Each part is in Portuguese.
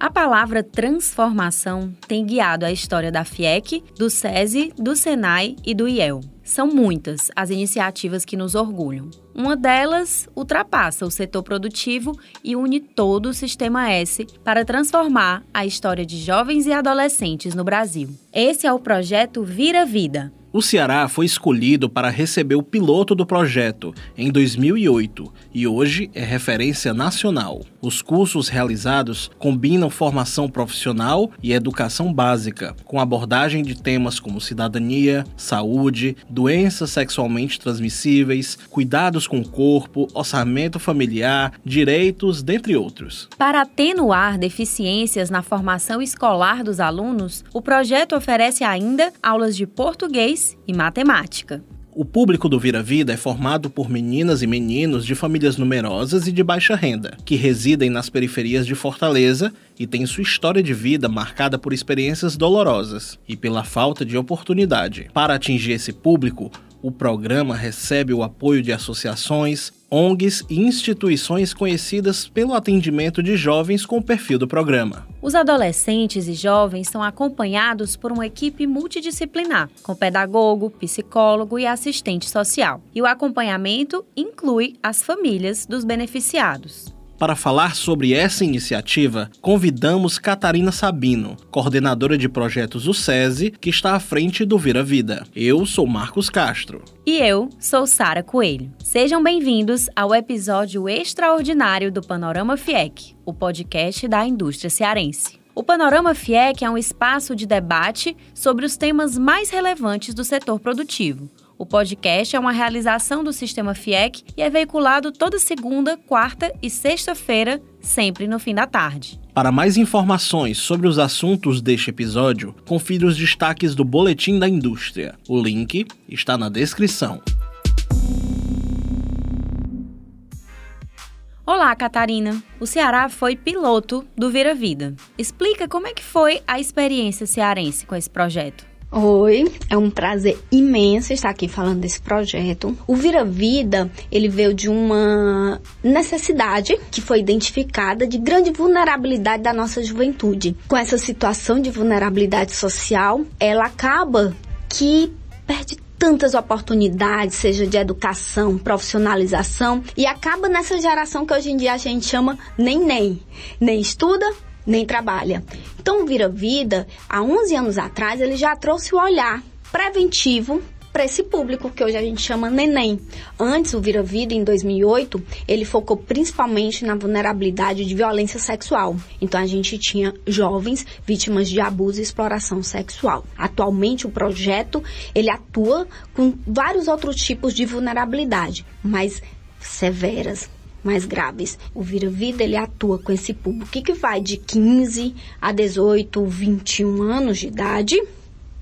A palavra transformação tem guiado a história da FIEC, do SESI, do SENAI e do IEL. São muitas as iniciativas que nos orgulham. Uma delas ultrapassa o setor produtivo e une todo o Sistema S para transformar a história de jovens e adolescentes no Brasil. Esse é o projeto Vira Vida, o Ceará foi escolhido para receber o piloto do projeto em 2008 e hoje é referência nacional. Os cursos realizados combinam formação profissional e educação básica, com abordagem de temas como cidadania, saúde, doenças sexualmente transmissíveis, cuidados com o corpo, orçamento familiar, direitos, dentre outros. Para atenuar deficiências na formação escolar dos alunos, o projeto oferece ainda aulas de português português e matemática. O público do Vira Vida é formado por meninas e meninos de famílias numerosas e de baixa renda, que residem nas periferias de Fortaleza e têm sua história de vida marcada por experiências dolorosas e pela falta de oportunidade. Para atingir esse público, o programa recebe o apoio de associações, ONGs e instituições conhecidas pelo atendimento de jovens com o perfil do programa. Os adolescentes e jovens são acompanhados por uma equipe multidisciplinar, com pedagogo, psicólogo e assistente social. E o acompanhamento inclui as famílias dos beneficiados. Para falar sobre essa iniciativa, convidamos Catarina Sabino, coordenadora de projetos do SESI, que está à frente do Vira Vida. Eu sou Marcos Castro. E eu sou Sara Coelho. Sejam bem-vindos ao episódio extraordinário do Panorama FIEC, o podcast da indústria cearense. O Panorama FIEC é um espaço de debate sobre os temas mais relevantes do setor produtivo o podcast é uma realização do Sistema FIEC e é veiculado toda segunda, quarta e sexta-feira, sempre no fim da tarde. Para mais informações sobre os assuntos deste episódio, confira os destaques do Boletim da Indústria. O link está na descrição. Olá, Catarina. O Ceará foi piloto do Vira Vida. Explica como é que foi a experiência cearense com esse projeto. Oi, é um prazer imenso estar aqui falando desse projeto. O Vira Vida, ele veio de uma necessidade que foi identificada de grande vulnerabilidade da nossa juventude. Com essa situação de vulnerabilidade social, ela acaba que perde tantas oportunidades, seja de educação, profissionalização, e acaba nessa geração que hoje em dia a gente chama nem nem. Nem estuda, nem trabalha. Então, o Vira Vida, há 11 anos atrás, ele já trouxe o olhar preventivo para esse público que hoje a gente chama neném. Antes, o Vira Vida, em 2008, ele focou principalmente na vulnerabilidade de violência sexual. Então, a gente tinha jovens vítimas de abuso e exploração sexual. Atualmente, o projeto, ele atua com vários outros tipos de vulnerabilidade, mas severas, mais graves. O Vira Vida ele atua com esse público que vai de 15 a 18, 21 anos de idade,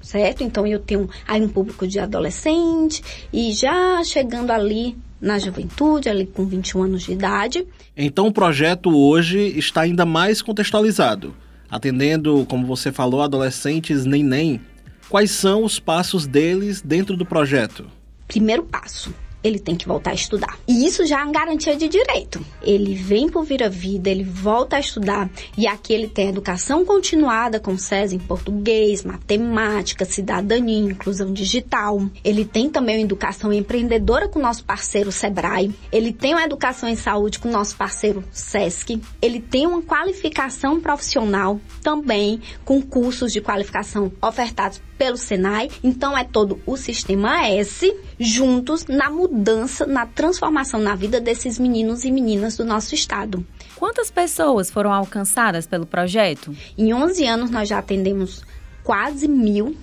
certo? Então eu tenho aí um público de adolescente e já chegando ali na juventude, ali com 21 anos de idade. Então o projeto hoje está ainda mais contextualizado, atendendo, como você falou, adolescentes nem nem. Quais são os passos deles dentro do projeto? Primeiro passo, ele tem que voltar a estudar. E isso já é uma garantia de direito. Ele vem por Vira Vida, ele volta a estudar e aqui ele tem educação continuada com SES em português, matemática, cidadania, inclusão digital. Ele tem também uma educação empreendedora com nosso parceiro Sebrae. Ele tem uma educação em saúde com nosso parceiro SESC. Ele tem uma qualificação profissional também com cursos de qualificação ofertados pelo Senai. Então é todo o sistema S juntos na mudança, na transformação na vida desses meninos e meninas do nosso estado. Quantas pessoas foram alcançadas pelo projeto? Em 11 anos nós já atendemos quase mil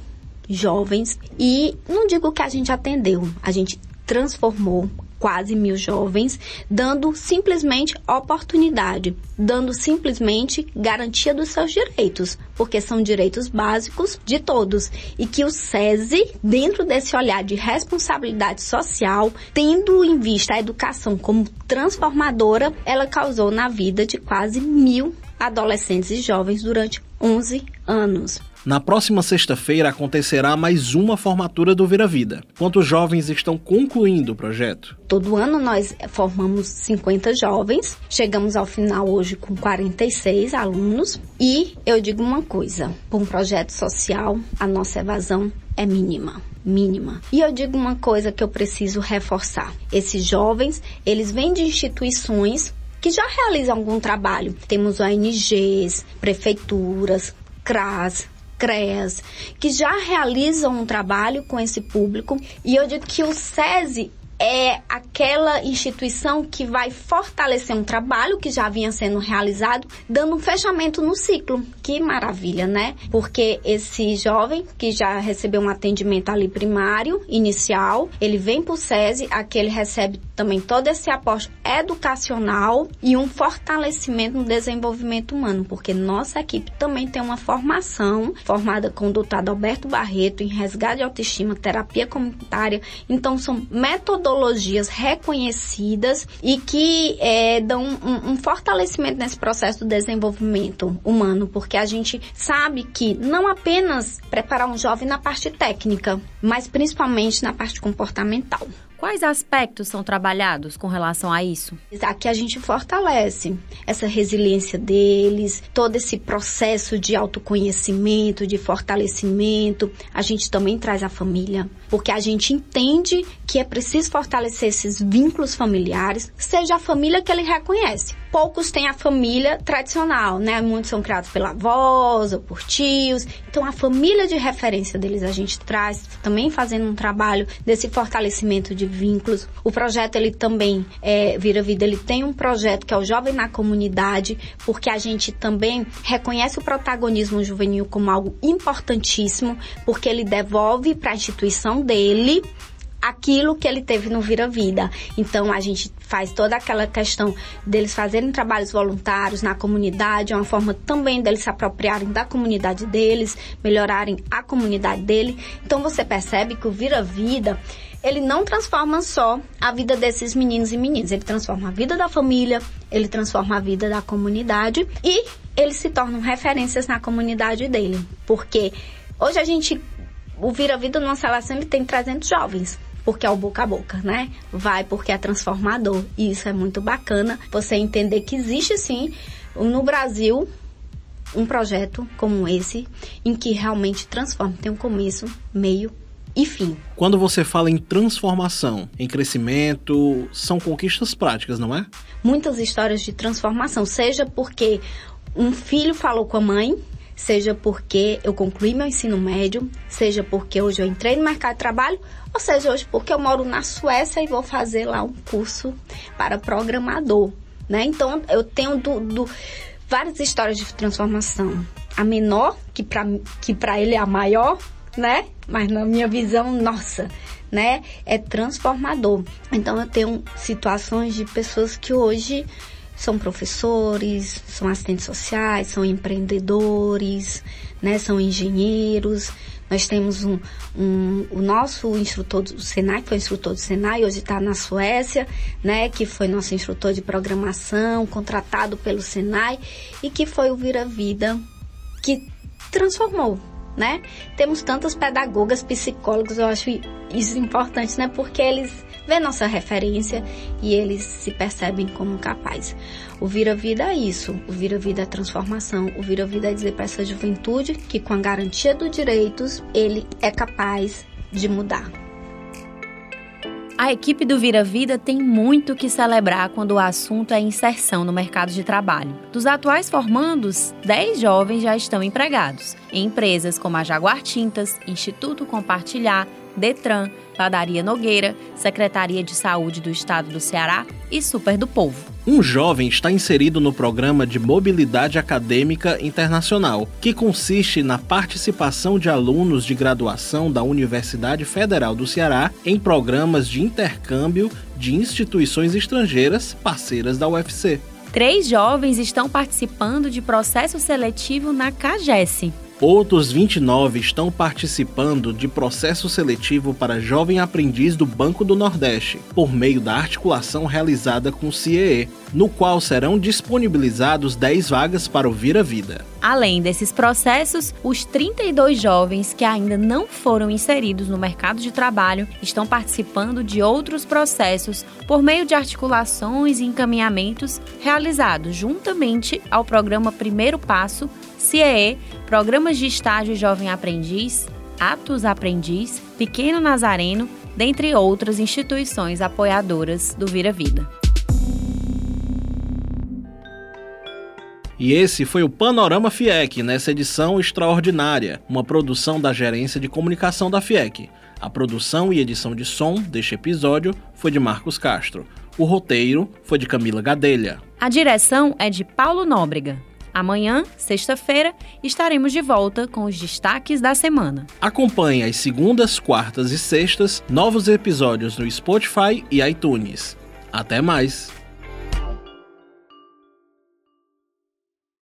jovens e não digo que a gente atendeu, a gente transformou quase mil jovens, dando simplesmente oportunidade, dando simplesmente garantia dos seus direitos, porque são direitos básicos de todos. E que o SESI, dentro desse olhar de responsabilidade social, tendo em vista a educação como transformadora, ela causou na vida de quase mil adolescentes e jovens durante 11 anos. Na próxima sexta-feira acontecerá mais uma formatura do Vira Vida. Quantos jovens estão concluindo o projeto? Todo ano nós formamos 50 jovens, chegamos ao final hoje com 46 alunos e eu digo uma coisa, para um projeto social, a nossa evasão é mínima mínima. E eu digo uma coisa que eu preciso reforçar. Esses jovens, eles vêm de instituições que já realizam algum trabalho. Temos ONGs, prefeituras, CRAS, CREAS, que já realizam um trabalho com esse público. E eu digo que o SESI é aquela instituição que vai fortalecer um trabalho que já vinha sendo realizado, dando um fechamento no ciclo. Que maravilha, né? Porque esse jovem que já recebeu um atendimento ali primário, inicial, ele vem para o SESI, aqui ele recebe também todo esse aporte educacional e um fortalecimento no desenvolvimento humano, porque nossa equipe também tem uma formação formada com o doutor Alberto Barreto em resgate de autoestima, terapia comunitária. Então, são metodologias reconhecidas e que é, dão um, um fortalecimento nesse processo do desenvolvimento humano, porque a gente sabe que não apenas preparar um jovem na parte técnica, mas principalmente na parte comportamental. Quais aspectos são trabalhados com relação a isso? Aqui a gente fortalece essa resiliência deles, todo esse processo de autoconhecimento, de fortalecimento. A gente também traz a família, porque a gente entende que é preciso fortalecer esses vínculos familiares, seja a família que ele reconhece. Poucos têm a família tradicional, né? Muitos são criados pela avós ou por tios. Então a família de referência deles a gente traz, também fazendo um trabalho desse fortalecimento de vínculos. O projeto ele também é, Vira Vida, ele tem um projeto que é o Jovem na Comunidade, porque a gente também reconhece o protagonismo juvenil como algo importantíssimo, porque ele devolve para a instituição dele aquilo que ele teve no Vira Vida. Então a gente faz toda aquela questão deles fazerem trabalhos voluntários na comunidade, é uma forma também deles se apropriarem da comunidade deles, melhorarem a comunidade dele. Então você percebe que o Vira Vida ele não transforma só a vida desses meninos e meninas, ele transforma a vida da família, ele transforma a vida da comunidade e eles se tornam referências na comunidade dele, porque hoje a gente o Vira Vida no nossa relação ele tem 300 jovens porque é o boca a boca, né? Vai porque é transformador. E isso é muito bacana. Você entender que existe sim no Brasil um projeto como esse em que realmente transforma, tem um começo, meio e fim. Quando você fala em transformação, em crescimento, são conquistas práticas, não é? Muitas histórias de transformação, seja porque um filho falou com a mãe, seja porque eu concluí meu ensino médio, seja porque hoje eu entrei no mercado de trabalho, ou seja, hoje porque eu moro na Suécia e vou fazer lá um curso para programador, né? Então eu tenho do, do várias histórias de transformação. A menor, que para que para ele é a maior, né? Mas na minha visão, nossa, né? É transformador. Então eu tenho situações de pessoas que hoje são professores, são assistentes sociais, são empreendedores, né? São engenheiros. Nós temos um, um, o nosso instrutor do Senai, que foi instrutor do Senai, hoje está na Suécia, né? Que foi nosso instrutor de programação, contratado pelo Senai e que foi o Vira Vida que transformou né? Temos tantas pedagogas, psicólogos, eu acho isso importante, né? Porque eles vê nossa referência e eles se percebem como capazes. O Vira Vida é isso, o Vira Vida é transformação, o Vira Vida é dizer para essa juventude que com a garantia dos direitos ele é capaz de mudar. A equipe do Vira Vida tem muito que celebrar quando o assunto é inserção no mercado de trabalho. Dos atuais formandos, 10 jovens já estão empregados em empresas como a Jaguar Tintas, Instituto Compartilhar, Detran, Padaria Nogueira, Secretaria de Saúde do Estado do Ceará e Super do Povo. Um jovem está inserido no programa de Mobilidade Acadêmica Internacional, que consiste na participação de alunos de graduação da Universidade Federal do Ceará em programas de intercâmbio de instituições estrangeiras parceiras da UFC. Três jovens estão participando de processo seletivo na CAGES, Outros 29 estão participando de processo seletivo para jovem aprendiz do Banco do Nordeste, por meio da articulação realizada com o CIEE, no qual serão disponibilizados 10 vagas para o Vira Vida. Além desses processos, os 32 jovens que ainda não foram inseridos no mercado de trabalho estão participando de outros processos por meio de articulações e encaminhamentos realizados juntamente ao programa Primeiro Passo, CIEE, Programas de Estágio Jovem Aprendiz, Atos Aprendiz, Pequeno Nazareno, dentre outras instituições apoiadoras do Vira Vida. E esse foi o Panorama FIEC nessa edição extraordinária, uma produção da Gerência de Comunicação da FIEC. A produção e edição de som deste episódio foi de Marcos Castro. O roteiro foi de Camila Gadelha. A direção é de Paulo Nóbrega. Amanhã, sexta-feira, estaremos de volta com os destaques da semana. Acompanhe às segundas, quartas e sextas novos episódios no Spotify e iTunes. Até mais!